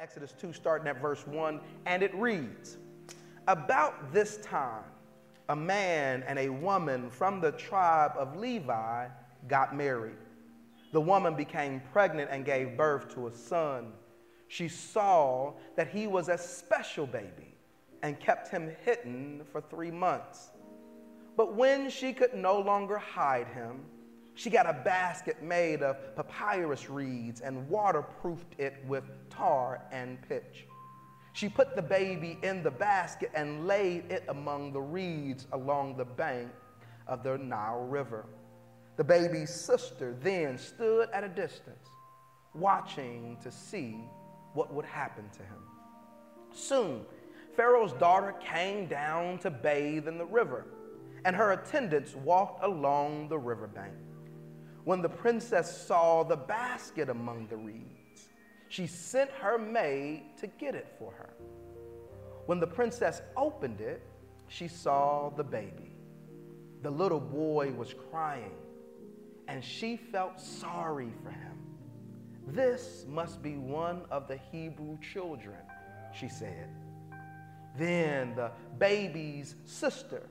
Exodus 2, starting at verse 1, and it reads About this time, a man and a woman from the tribe of Levi got married. The woman became pregnant and gave birth to a son. She saw that he was a special baby and kept him hidden for three months. But when she could no longer hide him, she got a basket made of papyrus reeds and waterproofed it with tar and pitch. She put the baby in the basket and laid it among the reeds along the bank of the Nile River. The baby's sister then stood at a distance, watching to see what would happen to him. Soon, Pharaoh's daughter came down to bathe in the river, and her attendants walked along the riverbank. When the princess saw the basket among the reeds, she sent her maid to get it for her. When the princess opened it, she saw the baby. The little boy was crying, and she felt sorry for him. This must be one of the Hebrew children, she said. Then the baby's sister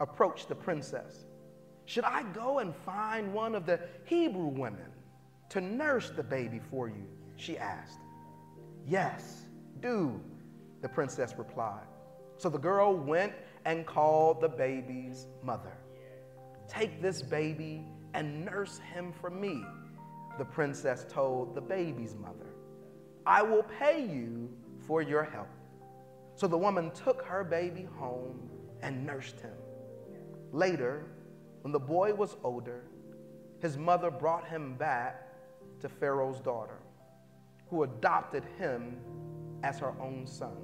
approached the princess. Should I go and find one of the Hebrew women to nurse the baby for you? She asked. Yes, do, the princess replied. So the girl went and called the baby's mother. Take this baby and nurse him for me, the princess told the baby's mother. I will pay you for your help. So the woman took her baby home and nursed him. Later, when the boy was older, his mother brought him back to Pharaoh's daughter, who adopted him as her own son.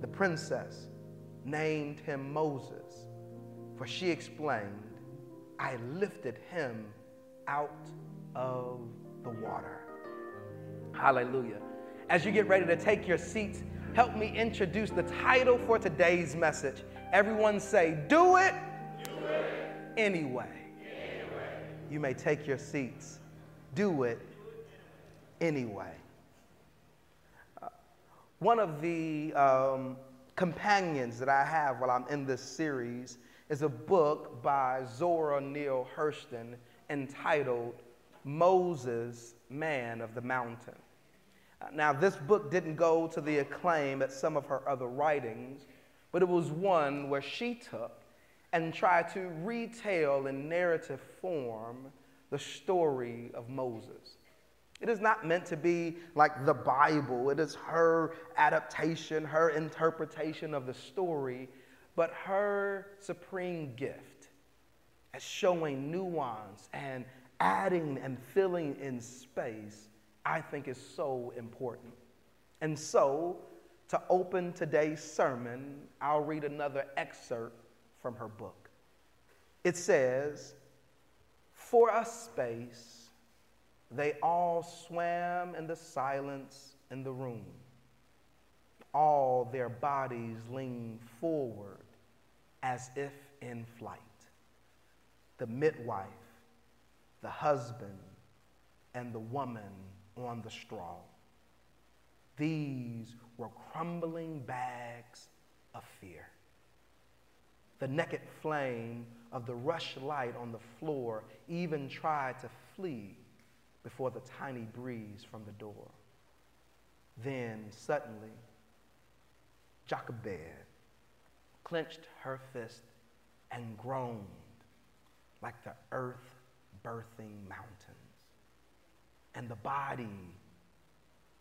The princess named him Moses, for she explained, I lifted him out of the water. Hallelujah. As you get ready to take your seats, help me introduce the title for today's message. Everyone say, Do it anyway. You may take your seats. Do it anyway. Uh, one of the um, companions that I have while I'm in this series is a book by Zora Neale Hurston entitled Moses, Man of the Mountain. Uh, now, this book didn't go to the acclaim at some of her other writings, but it was one where she took and try to retell in narrative form the story of Moses. It is not meant to be like the Bible. It is her adaptation, her interpretation of the story, but her supreme gift at showing nuance and adding and filling in space, I think is so important. And so, to open today's sermon, I'll read another excerpt from her book. It says, For a space, they all swam in the silence in the room. All their bodies leaned forward as if in flight. The midwife, the husband, and the woman on the straw. These were crumbling bags of fear. The naked flame of the rush light on the floor even tried to flee before the tiny breeze from the door. Then suddenly, Jochebed clenched her fist and groaned like the earth birthing mountains. And the body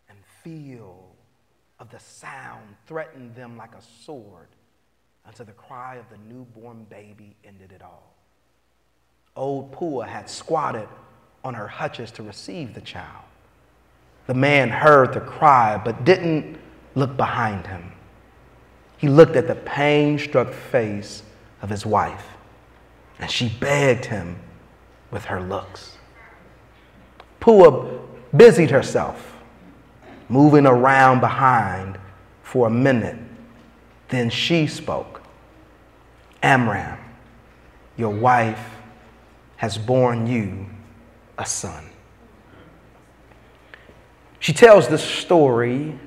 and feel of the sound threatened them like a sword until the cry of the newborn baby ended it all. Old Pua had squatted on her hutches to receive the child. The man heard the cry but didn't look behind him. He looked at the pain struck face of his wife, and she begged him with her looks. Pua busied herself, moving around behind for a minute. Then she spoke. Amram, your wife has borne you a son. She tells the story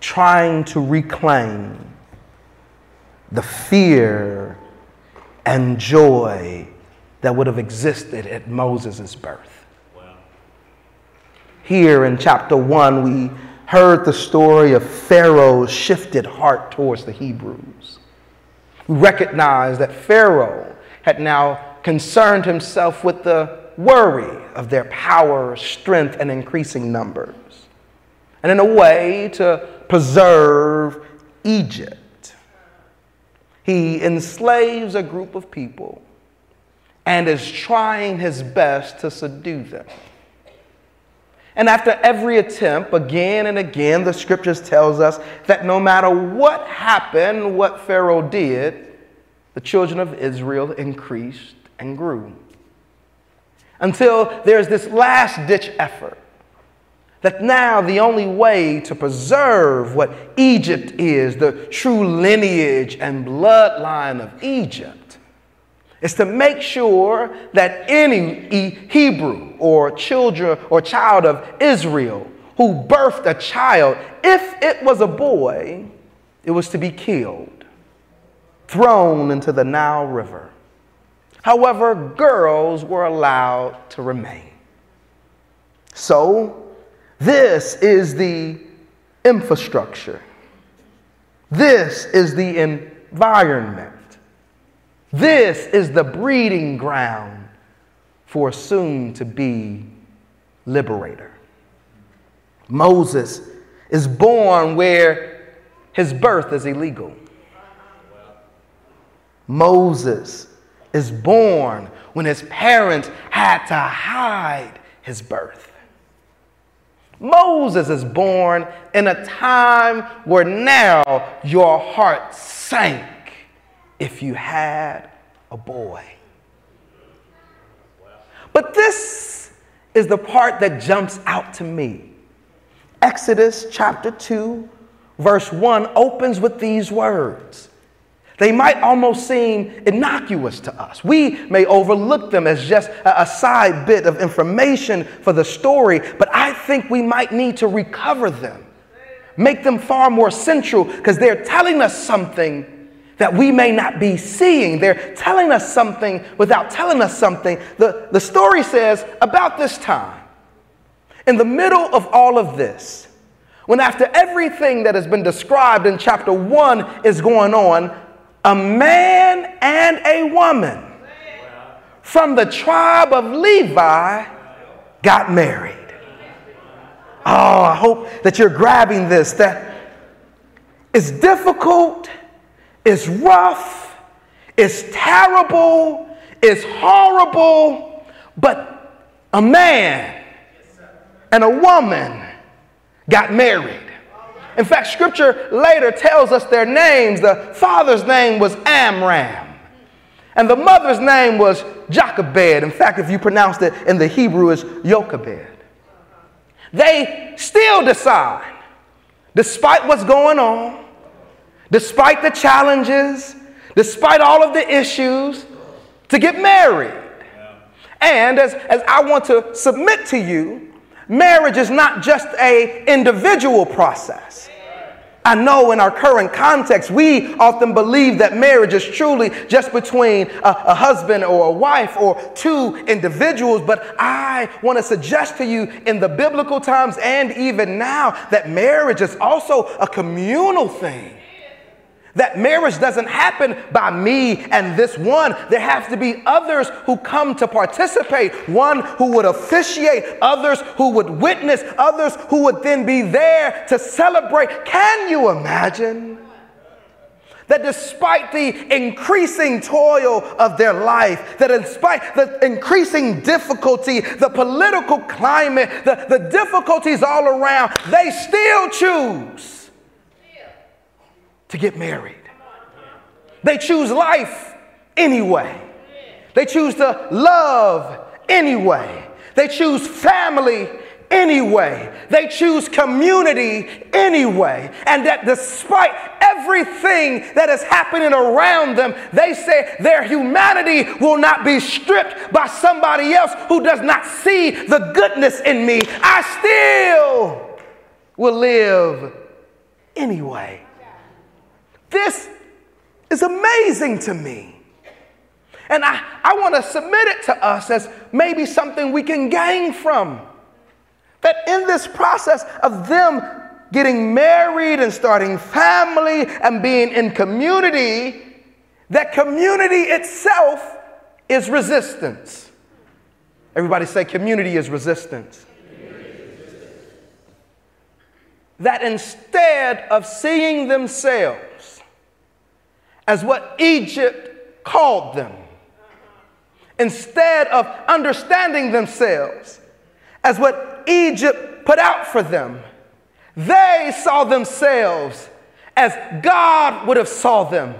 trying to reclaim the fear and joy that would have existed at Moses' birth. Here in chapter 1, we heard the story of Pharaoh's shifted heart towards the Hebrews. We recognize that Pharaoh had now concerned himself with the worry of their power, strength, and increasing numbers. And in a way, to preserve Egypt, he enslaves a group of people and is trying his best to subdue them. And after every attempt, again and again, the scriptures tells us that no matter what happened, what Pharaoh did, the children of Israel increased and grew. Until there's this last ditch effort that now the only way to preserve what Egypt is, the true lineage and bloodline of Egypt, is to make sure that any Hebrew or children or child of Israel who birthed a child, if it was a boy, it was to be killed, thrown into the Nile River. However, girls were allowed to remain. So, this is the infrastructure. This is the environment. This is the breeding ground for a soon to be liberator. Moses is born where his birth is illegal. Moses is born when his parents had to hide his birth. Moses is born in a time where now your heart sank if you had a boy. But this is the part that jumps out to me. Exodus chapter 2, verse 1 opens with these words. They might almost seem innocuous to us. We may overlook them as just a side bit of information for the story, but I think we might need to recover them, make them far more central because they're telling us something that we may not be seeing. They're telling us something without telling us something. The, the story says about this time, in the middle of all of this, when after everything that has been described in chapter one is going on, a man and a woman from the tribe of Levi got married. Oh, I hope that you're grabbing this. That it's difficult it's rough, it's terrible, it's horrible, but a man and a woman got married. In fact, scripture later tells us their names. The father's name was Amram, and the mother's name was Jochebed. In fact, if you pronounced it in the Hebrew, it's Jochebed. They still decide, despite what's going on, despite the challenges, despite all of the issues, to get married. And as, as I want to submit to you, marriage is not just a individual process. I know in our current context, we often believe that marriage is truly just between a, a, husband or a wife or two individuals. But I want to suggest to you in the biblical times and even now that marriage is also a communal thing. That marriage doesn't happen by me and this one. There have to be others who come to participate. One who would officiate, others who would witness, others who would then be there to celebrate. Can you imagine? That despite the increasing toil of their life, that in despite the increasing difficulty, the political climate, the, the difficulties all around, they still choose to get married. They choose life anyway. They choose to love anyway. They choose family anyway. They choose community anyway. And that despite everything that is happening around them, they say their humanity will not be stripped by somebody else who does not see the goodness in me. I still will live anyway. This is amazing to me. And I, I want to submit it to us as maybe something we can gain from. That in this process of them getting married and starting family and being in community, that community itself is resistance. Everybody say, community is resistance. That instead of seeing themselves as what Egypt called them, instead of understanding themselves as what Egypt put out for them, they saw themselves as God would have saw them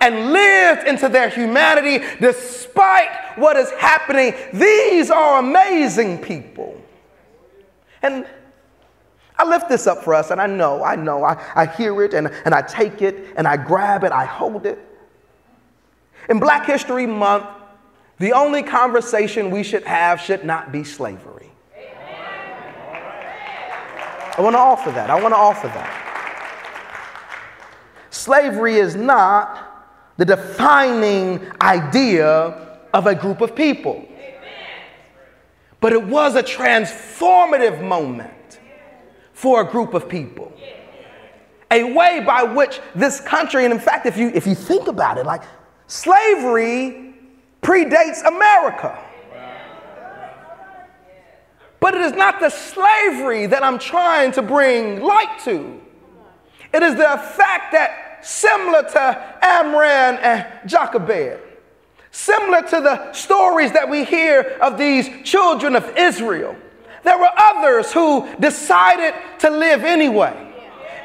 and lived into their humanity despite what is happening. These are amazing people. And I lift this up for us, and I know, I know, I, I hear it and, and I take it and I grab it, I hold it. In Black History Month, the only conversation we should have should not be slavery. I want to offer that. I want to offer that. Slavery is not the defining idea of a group of people, but it was a transformative moment for a group of people. A way by which this country, and in fact, if you, if you think about it, like slavery predates America. But it is not the slavery that I'm trying to bring light to. It is the fact that, similar to Amram and Jochebed, similar to the stories that we hear of these children of Israel, there were others who decided to live anyway.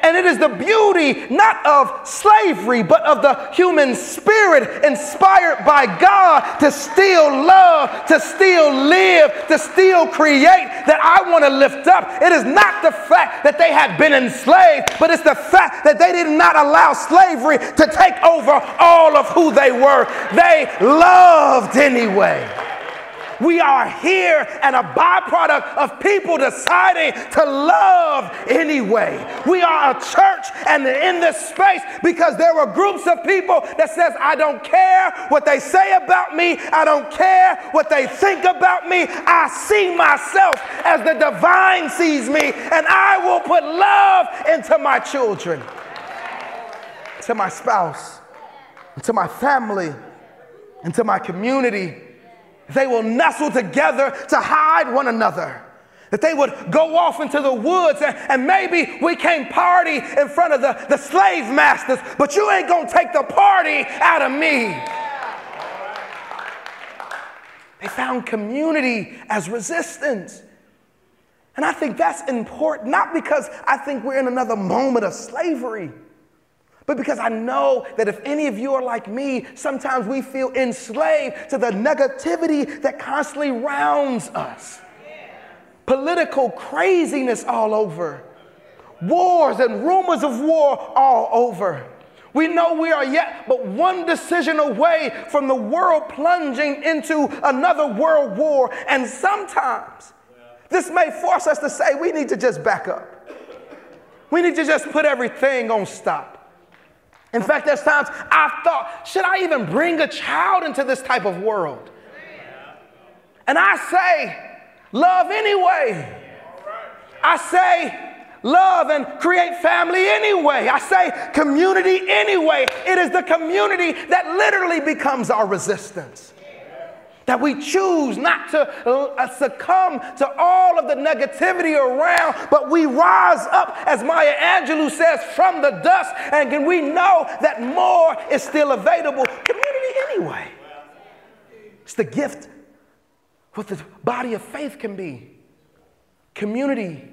And it is the beauty not of slavery, but of the human spirit inspired by God to still love, to still live, to still create that I want to lift up. It is not the fact that they had been enslaved, but it's the fact that they did not allow slavery to take over all of who they were. They loved anyway. We are here and a byproduct of people deciding to love anyway. We are a church and in this space because there were groups of people that says, I don't care what they say about me. I don't care what they think about me. I see myself as the divine sees me and I will put love into my children, to my spouse, to my family, and to my community they will nestle together to hide one another. That they would go off into the woods and, and maybe we can't party in front of the, the slave masters, but you ain't gonna take the party out of me. They found community as resistance. And I think that's important, not because I think we're in another moment of slavery but because I know that if any of you are like me, sometimes we feel enslaved to the negativity that constantly rounds us. Political craziness all over, wars and rumors of war all over. We know we are yet but one decision away from the world plunging into another world war. And sometimes this may force us to say we need to just back up. We need to just put everything on stop. In fact, there's times I've thought, should I even bring a child into this type of world? And I say, love anyway. I say, love and create family anyway. I say, community anyway. It is the community that literally becomes our resistance. That we choose not to uh, succumb to all of the negativity around, but we rise up, as Maya Angelou says, from the dust, and can we know that more is still available. Community, anyway. It's the gift what the body of faith can be. Community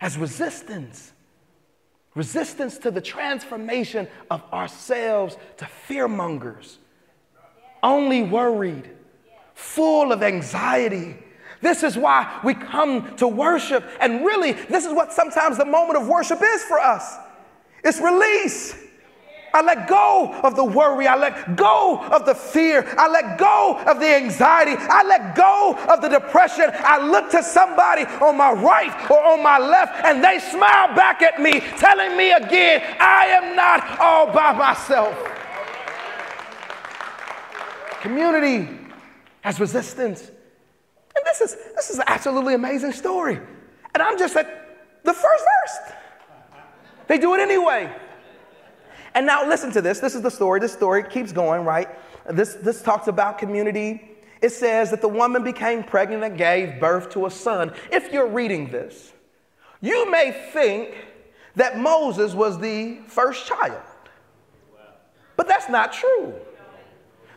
as resistance. Resistance to the transformation of ourselves to fearmongers, only worried full of anxiety. This is why we come to worship. And really, this is what sometimes the moment of worship is for us it's release. I let go of the worry. I let go of the fear. I let go of the anxiety. I let go of the depression. I look to somebody on my right or on my left and they smile back at me, telling me again, I am not all by myself. Community has resistance. And this is, this is an absolutely amazing story. And I'm just at the first verse. They do it anyway. And now listen to this. This is the story. This story keeps going, right? This, this talks about community. It says that the woman became pregnant and gave birth to a son. If you're reading this, you may think that Moses was the first child. But that's not true.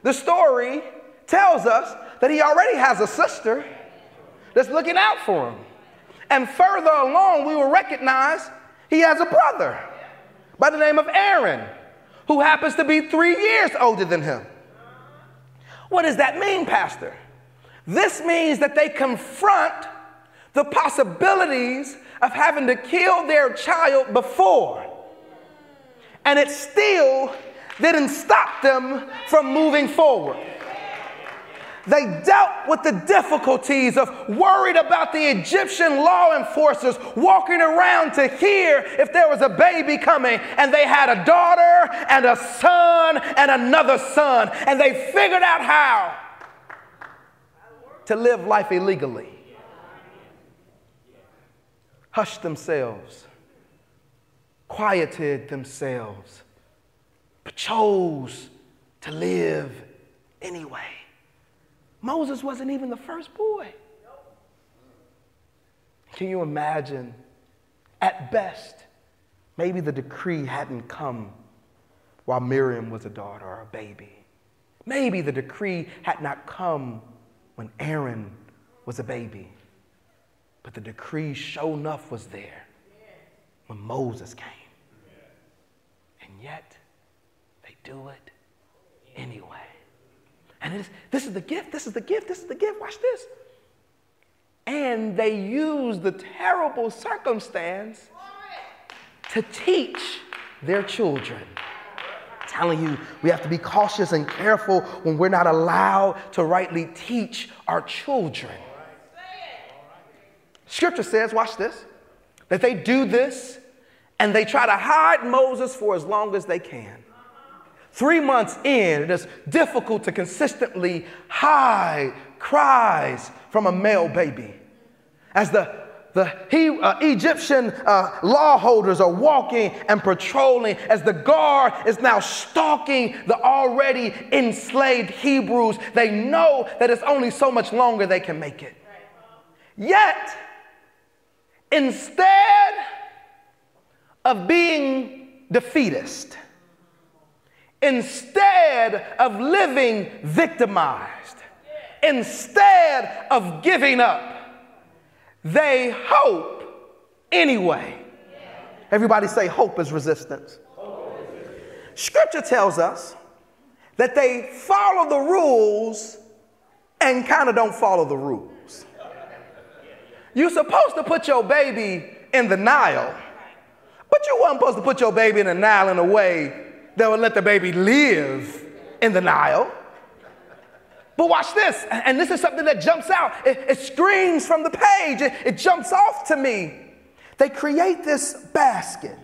The story tells us that he already has a sister that's looking out for him. And further along, we will recognize he has a brother by the name of Aaron, who happens to be three years older than him. What does that mean, Pastor? This means that they confront the possibilities of having to kill their child before. And it still didn't stop them from moving forward. They dealt with the difficulties of worried about the Egyptian law enforcers walking around to hear if there was a baby coming. And they had a daughter and a son and another son. And they figured out how to live life illegally. Hushed themselves, quieted themselves, but chose to live anyway. Moses wasn't even the first boy. Can you imagine? At best, maybe the decree hadn't come while Miriam was a daughter or a baby. Maybe the decree had not come when Aaron was a baby. But the decree, sure enough, was there when Moses came. And yet, they do it anyway. And this is the gift, this is the gift, this is the gift. Watch this. And they use the terrible circumstance to teach their children. Telling you, we have to be cautious and careful when we're not allowed to rightly teach our children. Scripture says, watch this, that they do this and they try to hide Moses for as long as they can. Three months in, it is difficult to consistently hide cries from a male baby. As the, the he, uh, Egyptian uh, law holders are walking and patrolling, as the guard is now stalking the already enslaved Hebrews, they know that it's only so much longer they can make it. Yet, instead of being defeatist, instead of living victimized, instead of giving up, they hope anyway. Everybody say, hope is resistance. Scripture tells us that they follow the rules and kind of don't follow the rules. You're supposed to put your baby in the Nile, but you weren't supposed to put your baby in the Nile in a way that would let the baby live in the Nile. But watch this, and this is something that jumps out. It, it screams from the page, it, it jumps off to me. They create this basket.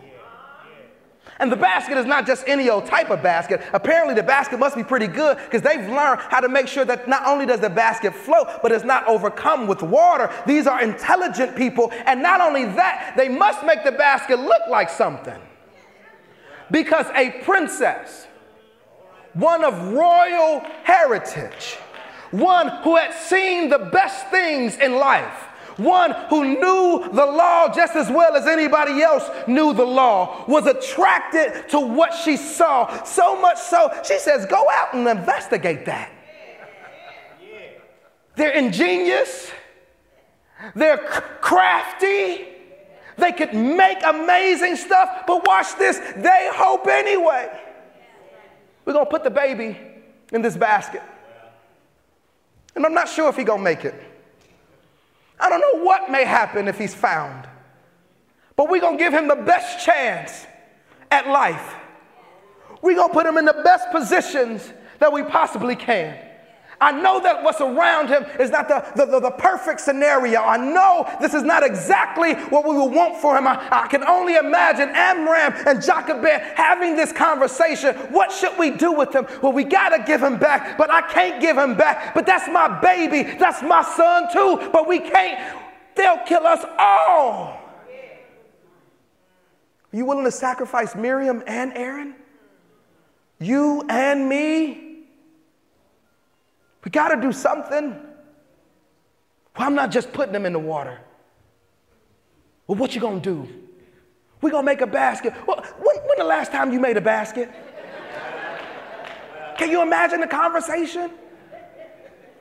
And the basket is not just any old type of basket. Apparently, the basket must be pretty good because they've learned how to make sure that not only does the basket float, but it's not overcome with water. These are intelligent people. And not only that, they must make the basket look like something. Because a princess, one of royal heritage, one who had seen the best things in life, one who knew the law just as well as anybody else knew the law, was attracted to what she saw. So much so, she says, Go out and investigate that. They're ingenious, they're crafty, they could make amazing stuff, but watch this, they hope anyway. We're going to put the baby in this basket. And I'm not sure if he's going to make it. I don't know what may happen if he's found. But we're going to give him the best chance at life. we're going to put him in the best positions that we possibly can. I know that what's around him is not the, the, the, the, perfect scenario. I know this is not exactly what we would want for him. I, I can only imagine Amram and Jochebed having this conversation. What should we do with him? Well, we got to give him back, but I can't give him back. But that's my baby. That's my son too. But we can't. They'll kill us all. Are you willing to sacrifice Miriam and Aaron? You and me? We got to do something. Well, I'm not just putting them in the water. Well, what you to do? Going to make a basket. Well, when, when the last time you made a basket? Can you imagine the conversation?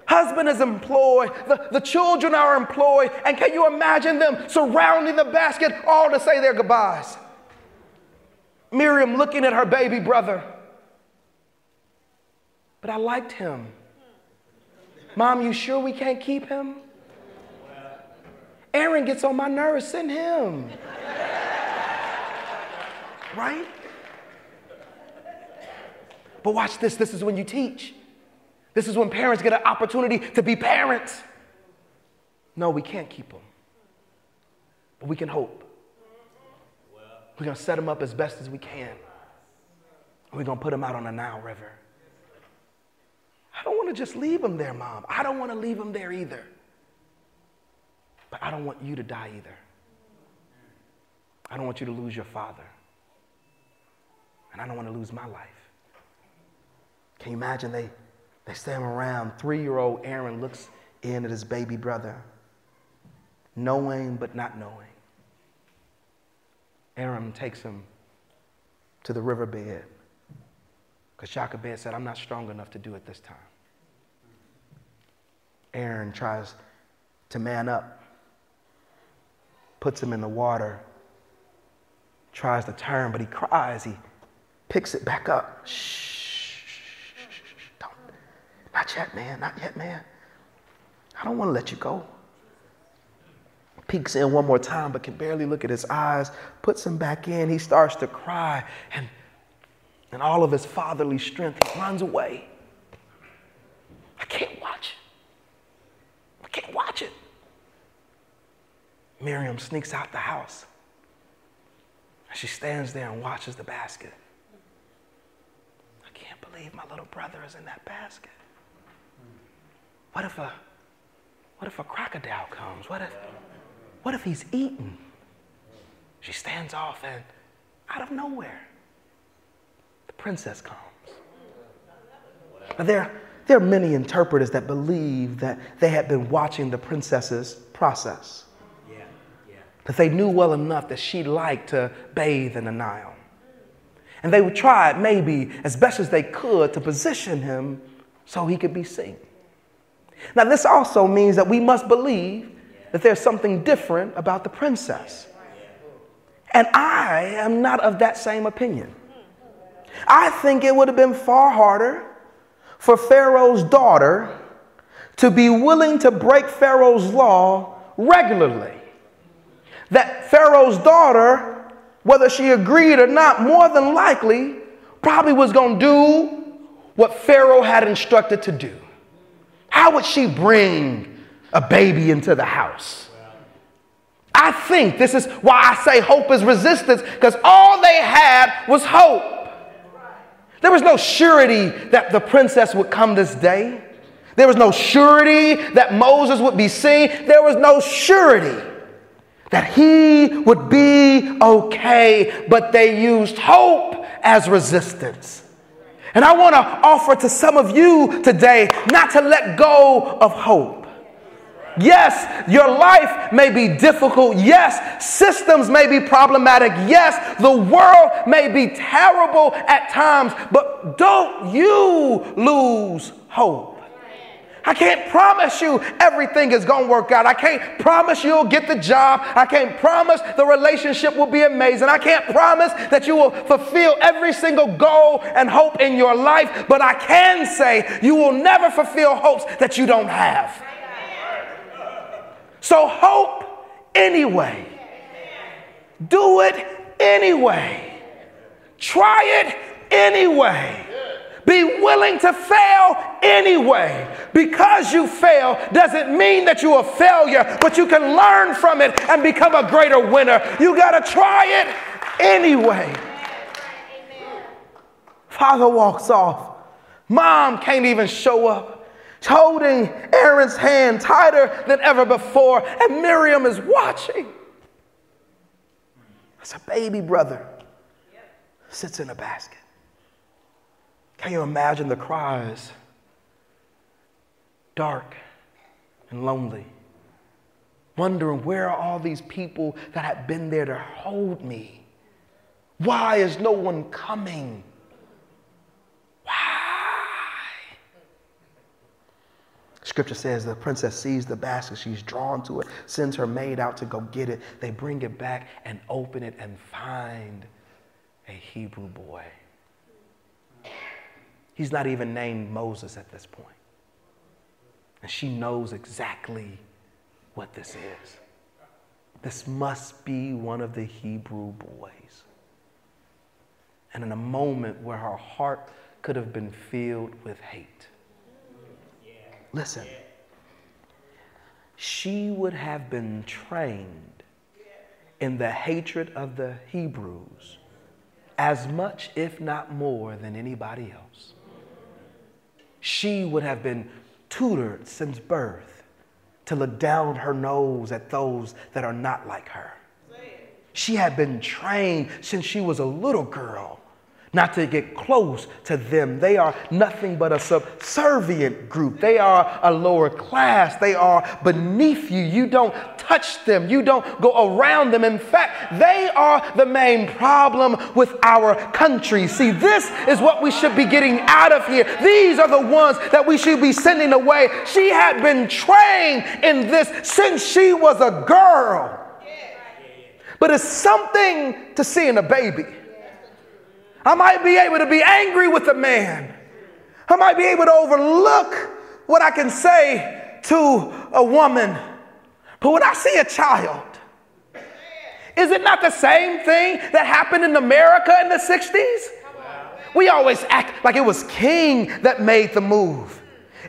Husband is employed, the, the children are employed, and can you imagine them surrounding the basket all to say their goodbyes? Miriam looking at her baby brother. But I liked him. Mom, you sure we can't keep him? Aaron gets on my nerves, send him. right? But watch this this is when you teach. This is when parents get an opportunity to be parents. No, we can't keep them. But we can hope. We're going to set them up as best as we can. We're going to put them out on the Nile River. I don't want to just leave him there, Mom. I don't want to leave him there either. But I don't want you to die either. I don't want you to lose your father. And I don't want to lose my life. Can you imagine they, they stand around? Three year old Aaron looks in at his baby brother, knowing but not knowing. Aaron takes him to the riverbed because Jochebed said, I'm not strong enough to do it this time. Aaron tries to man up, puts him in the water, tries to turn, but he cries. He picks it back up. Shh, don't, not yet, man, not yet, man. I don't want to let you go peeks in one more time, but can barely look at his eyes, puts him back in. He starts to cry, and, and all of his fatherly strength, runs away. I can't watch it. I can't watch it. Miriam sneaks out the house. She stands there and watches the basket. I can't believe my little brother is in that basket. What if a what if a crocodile comes? What if what if he's eaten? She stands off, and out of nowhere, the princess comes. Now, there, there are many interpreters that believe that they had been watching the princess's process. That they knew well enough that she liked to bathe in the Nile. And they would try, maybe as best as they could, to position him so he could be seen. Now, this also means that we must believe that there's something different about the princess. And I am not of that same opinion. I think it would have been far harder for Pharaoh's daughter to be willing to break Pharaoh's law regularly. That Pharaoh's daughter, whether she agreed or not, more than likely probably was going to do what Pharaoh had instructed to do. How would she bring a baby into the house. I think this is why I say hope is resistance, because all they had was hope. There was no surety that the princess would come this day. There was no surety that Moses would be seen. There was no surety that he would be okay, but they used hope as resistance. And I want to offer to some of you today not to let go of hope. Yes, your life may be difficult. Yes, systems may be problematic. Yes, the world may be terrible at times, but don't you lose hope. I can't promise you everything is going to work out. I can't promise you'll get the job. I can't promise the relationship will be amazing. I can't promise that you will fulfill every single goal and hope in your life, but I can say you will never fulfill hopes that you don't have. So hope anyway. Do it anyway. Try it anyway. Be willing to fail anyway. Because you fail doesn't mean that you're a failure, but you can learn from it and become a greater winner. You got to try it anyway. Father walks off. Mom can't even show up. holding Aaron's hand tighter than ever before, and Miriam is watching. As a baby brother sits in a basket. Can you imagine the cries? Dark and lonely. Wondering where are all these people that have been there to hold me? Why is no one coming? Scripture says the princess sees the basket, she's drawn to it, sends her maid out to go get it. They bring it back and open it and find a Hebrew boy. He's not even named Moses at this point. And she knows exactly what this is. This must be one of the Hebrew boys. And in a moment where her heart could have been filled with hate, listen, she would have been trained in the hatred of the Hebrews as much, if not more, than anybody else she would have been tutored since birth to look down her nose at those that are not like her. She had been trained since she was a little girl not to get close to them. They are nothing but a subservient group. They are a lower class. They are beneath you. You don't touch them. You don't go around them. In fact, they are the main problem with our country. See, this is what we should be getting out of here. These are the ones that we should be sending away. She had been trained in this since she was a girl. But it's something to see in a baby. I might be able to be angry with a man. I might be able to overlook what I can say to a woman. But when I see a child, is it not the same thing that happened in America in the 60s? We always act like it was King that made the move.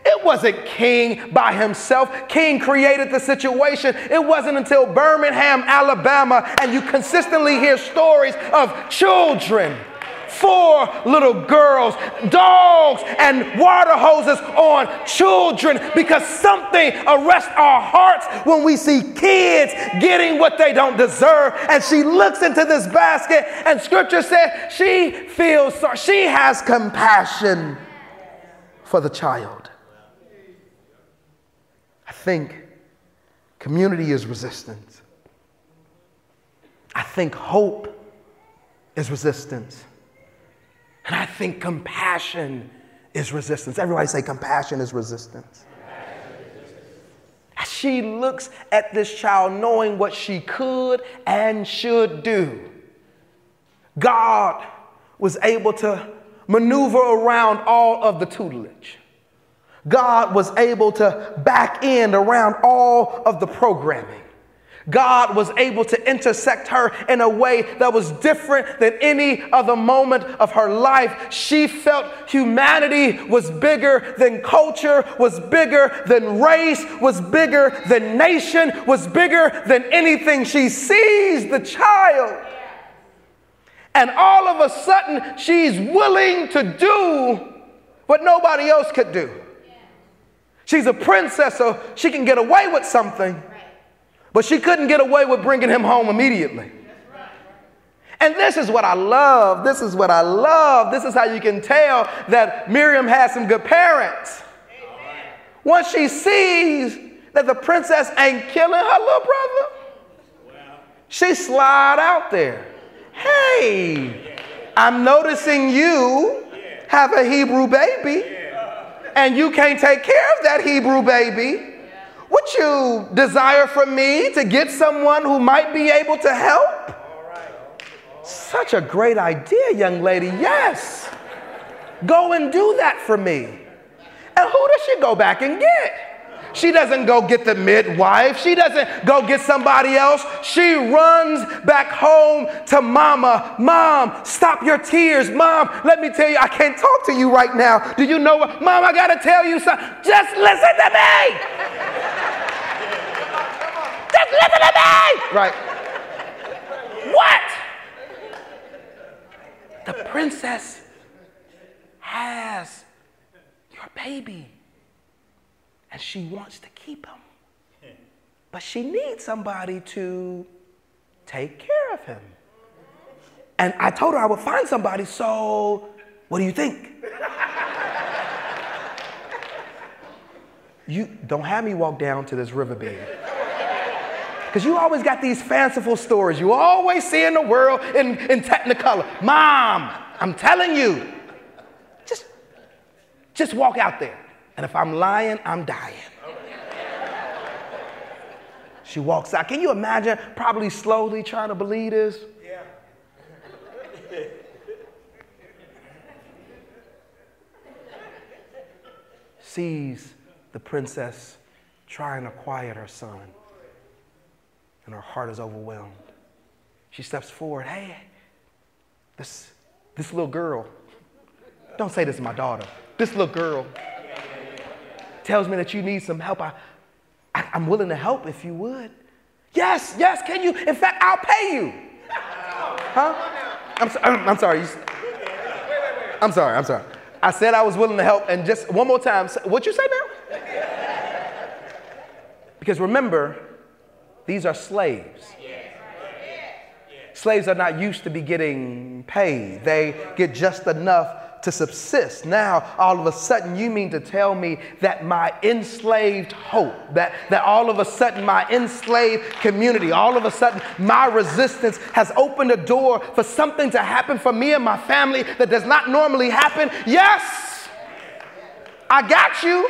It wasn't King by himself. King created the situation. It wasn't until Birmingham, Alabama, and you consistently hear stories of children four little girls, dogs, and water hoses on children because something arrests our hearts when we see kids getting what they don't deserve. And she looks into this basket, and scripture says she feels sorry. She has compassion for the child. I think community is resistance. I think hope is resistance. And I think compassion is resistance. Everybody say compassion is resistance. She looks at this child, knowing what she could and should do, God was able to maneuver around all of the tutelage. God was able to back in around all of the programming. God was able to intersect her in a way that was different than any other moment of her life. She felt humanity was bigger than culture, was bigger than race, was bigger than nation, was bigger than anything. She sees the child. And all of a sudden, she's willing to do what nobody else could do. She's a princess, so she can get away with something but she couldn't get away with bringing him home immediately. And this is what I love. This is what I love. This is how you can tell that Miriam has some good parents. Once she sees that the princess ain't killing her little brother, she slide out there. Hey, I'm noticing you have a Hebrew baby, and you can't take care of that Hebrew baby. Would you desire for me to get someone who might be able to help? Such a great idea, young lady. Yes. Go and do that for me. And who does she go back and get? She doesn't go get the midwife. She doesn't go get somebody else. She runs back home to mama. Mom, stop your tears. Mom, let me tell you, I can't talk to you right now. Do you know what? Mom, I got to tell you something. Just listen to me. Listen to me. Right. What? The princess has your baby and she wants to keep him. But she needs somebody to take care of him. And I told her I would find somebody, so what do you think? you don't have me walk down to this riverbed. Because you always got these fanciful stories. You always see in the world in, in technicolor. Mom, I'm telling you, just, just walk out there. And if I'm lying, I'm dying. She walks out. Can you imagine probably slowly trying to believe this? Yeah. Sees the princess trying to quiet her son, and her heart is overwhelmed. She steps forward. Hey, this, this little girl, don't say this is my daughter, this little girl tells me that you need some help. I, I, am willing to help if you would. Yes, yes, can you? In fact, I'll pay you. Huh? I'm, so, I'm sorry. I'm sorry, I'm sorry. I said I was willing to help, and just one more time, what you say now? Because remember, these are slaves. Slaves are not used to be getting paid. They get just enough to subsist. Now, all of a sudden, you mean to tell me that my enslaved hope, that, that all of a sudden my enslaved community, all of a sudden my resistance has opened a door for something to happen for me and my family that does not normally happen? Yes, I got you.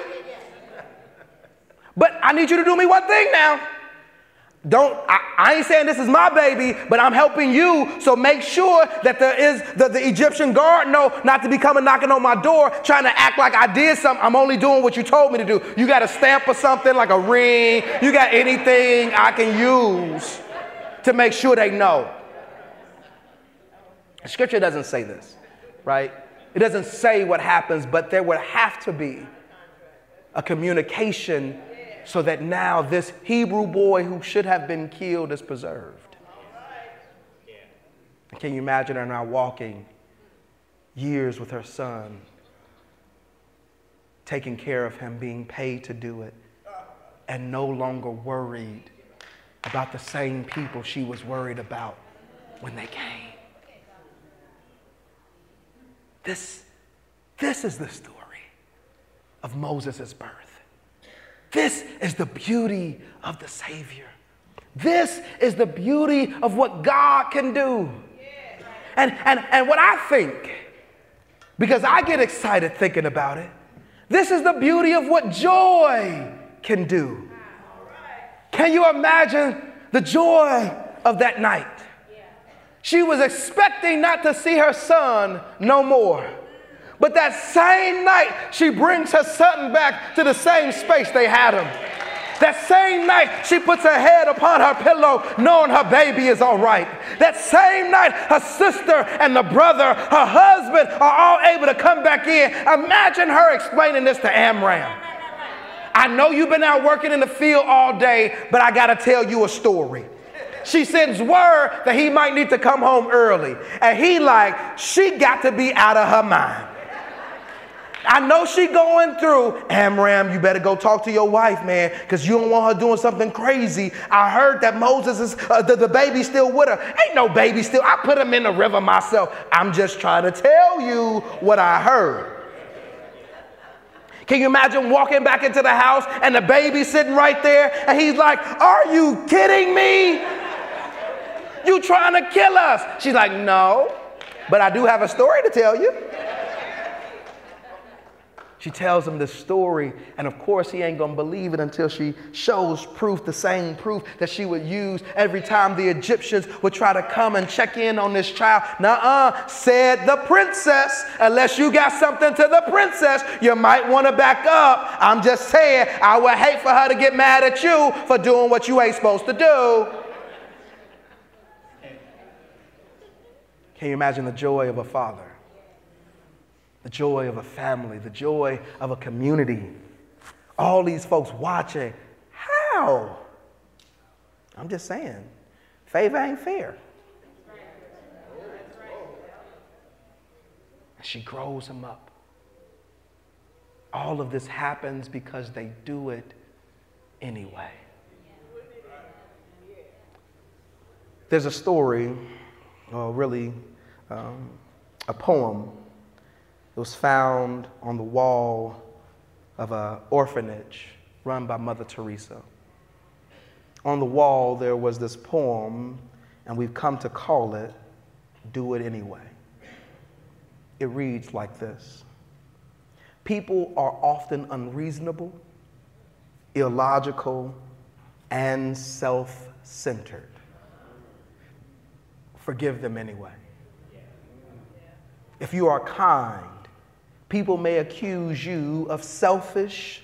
But I need you to do me one thing now. Don't, I, I, ain't saying this is my baby, but I'm helping you. So make sure that there is the, the Egyptian guard know not to be coming knocking on my door trying to act like I did something. I'm only doing what you told me to do. You got a stamp or something like a ring. You got anything I can use to make sure they know. Scripture doesn't say this, right? It doesn't say what happens, but there would have to be a communication so that now this Hebrew boy who should have been killed is preserved. Can you imagine her now walking years with her son, taking care of him, being paid to do it, and no longer worried about the same people she was worried about when they came? This, this is the story of Moses' birth. This is the beauty of the Savior. This is the beauty of what God can do. And, and, and what I think, because I get excited thinking about it, this is the beauty of what joy can do. Can you imagine the joy of that night? She was expecting not to see her son no more. But that same night, she brings her son back to the same space they had him. That same night, she puts her head upon her pillow, knowing her baby is all right. That same night, her sister and the brother, her husband are all able to come back in. Imagine her explaining this to Amram. I know you've been out working in the field all day, but I got to tell you a story. She sends word that he might need to come home early. And he like, she got to be out of her mind. I know she going through. Amram, you better go talk to your wife, man, because you don't want her doing something crazy. I heard that Moses is, uh, the, the still with her. Ain't no baby still. I put him in the river myself. I'm just trying to tell you what I heard. Can you imagine walking back into the house and the baby sitting right there and he's like, Are you kidding me? You trying to kill us? She's like, No, but I do have a story to tell you. She tells him this story, and of course, he ain't gonna believe it until she shows proof, the same proof that she would use every time the Egyptians would try to come and check in on this child. Nuh uh, said the princess. Unless you got something to the princess, you might wanna back up. I'm just saying, I would hate for her to get mad at you for doing what you ain't supposed to do. Can you imagine the joy of a father? The joy of a family, the joy of a community. All these folks watching. How? I'm just saying, favor ain't fair. And she grows him up. All of this happens because they do it anyway. There's a story, or really um, a poem it was found on the wall of an orphanage run by Mother Teresa. On the wall, there was this poem, and we've come to call it Do It Anyway. It reads like this People are often unreasonable, illogical, and self centered. Forgive them anyway. If you are kind, people may accuse you of selfish,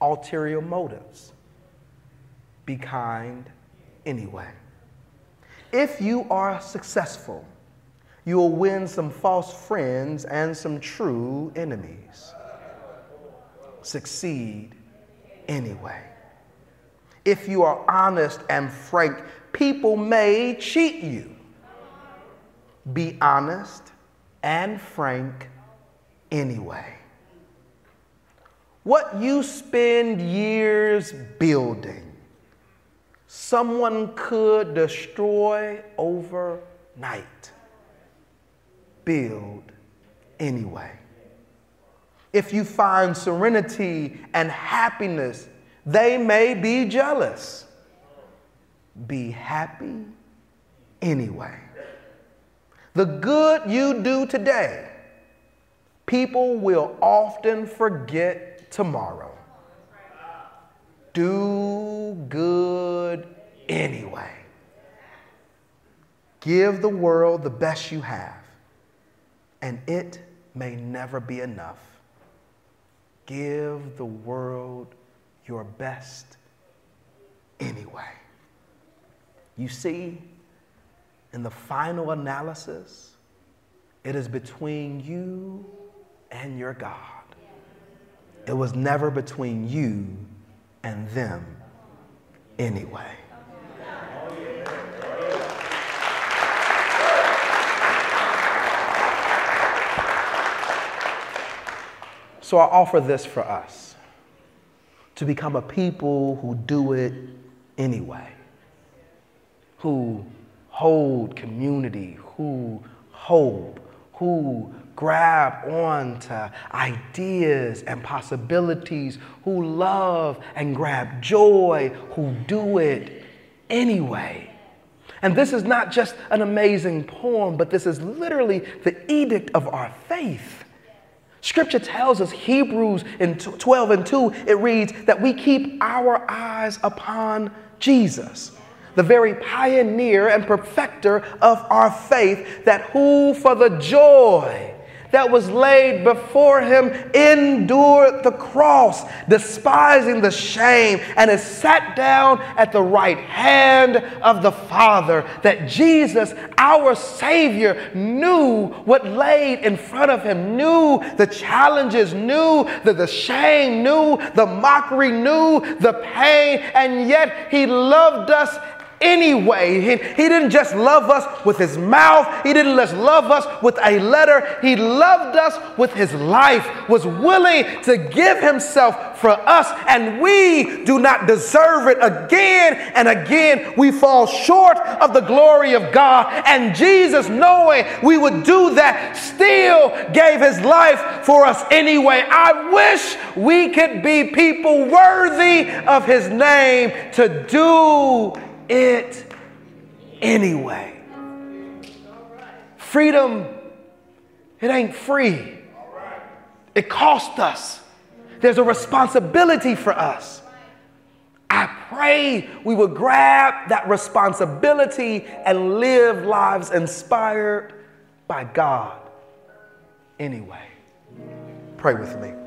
ulterior motives. Be kind anyway. If you are successful, you will win some false friends and some true enemies. Succeed anyway. If you are honest and frank, people may cheat you. Be honest and frank anyway. What you spend years building, someone could destroy overnight. Build anyway. If you find serenity and happiness, they may be jealous. Be happy anyway. The good you do today People will often forget tomorrow. Do good anyway. Give the world the best you have, and it may never be enough. Give the world your best anyway. You see, in the final analysis, it is between you and your God. It was never between you and them anyway. So I offer this for us to become a people who do it anyway, who hold community, who hope, who grab on to ideas and possibilities, who love and grab joy, who do it anyway. And this is not just an amazing poem, but this is literally the edict of our faith. Scripture tells us, Hebrews in 12 and 2, it reads that we keep our eyes upon Jesus the very pioneer and perfecter of our faith, that who for the joy that was laid before him endured the cross, despising the shame, and is sat down at the right hand of the Father. That Jesus, our Savior, knew what laid in front of him, knew the challenges, knew the, the shame, knew the mockery, knew the pain, and yet he loved us anyway. He, he didn't just love us with his mouth, he didn't just love us with a letter. He loved us with his life, was willing to give himself for us, and we do not deserve it again and again. We fall short of the glory of God, and Jesus, knowing we would do that, still gave his life for us anyway. I wish we could be people worthy of his name to do it anyway. Freedom, it ain't free. It cost us There's a responsibility for us. I pray we would grab that responsibility and live lives inspired by God anyway. Pray with me.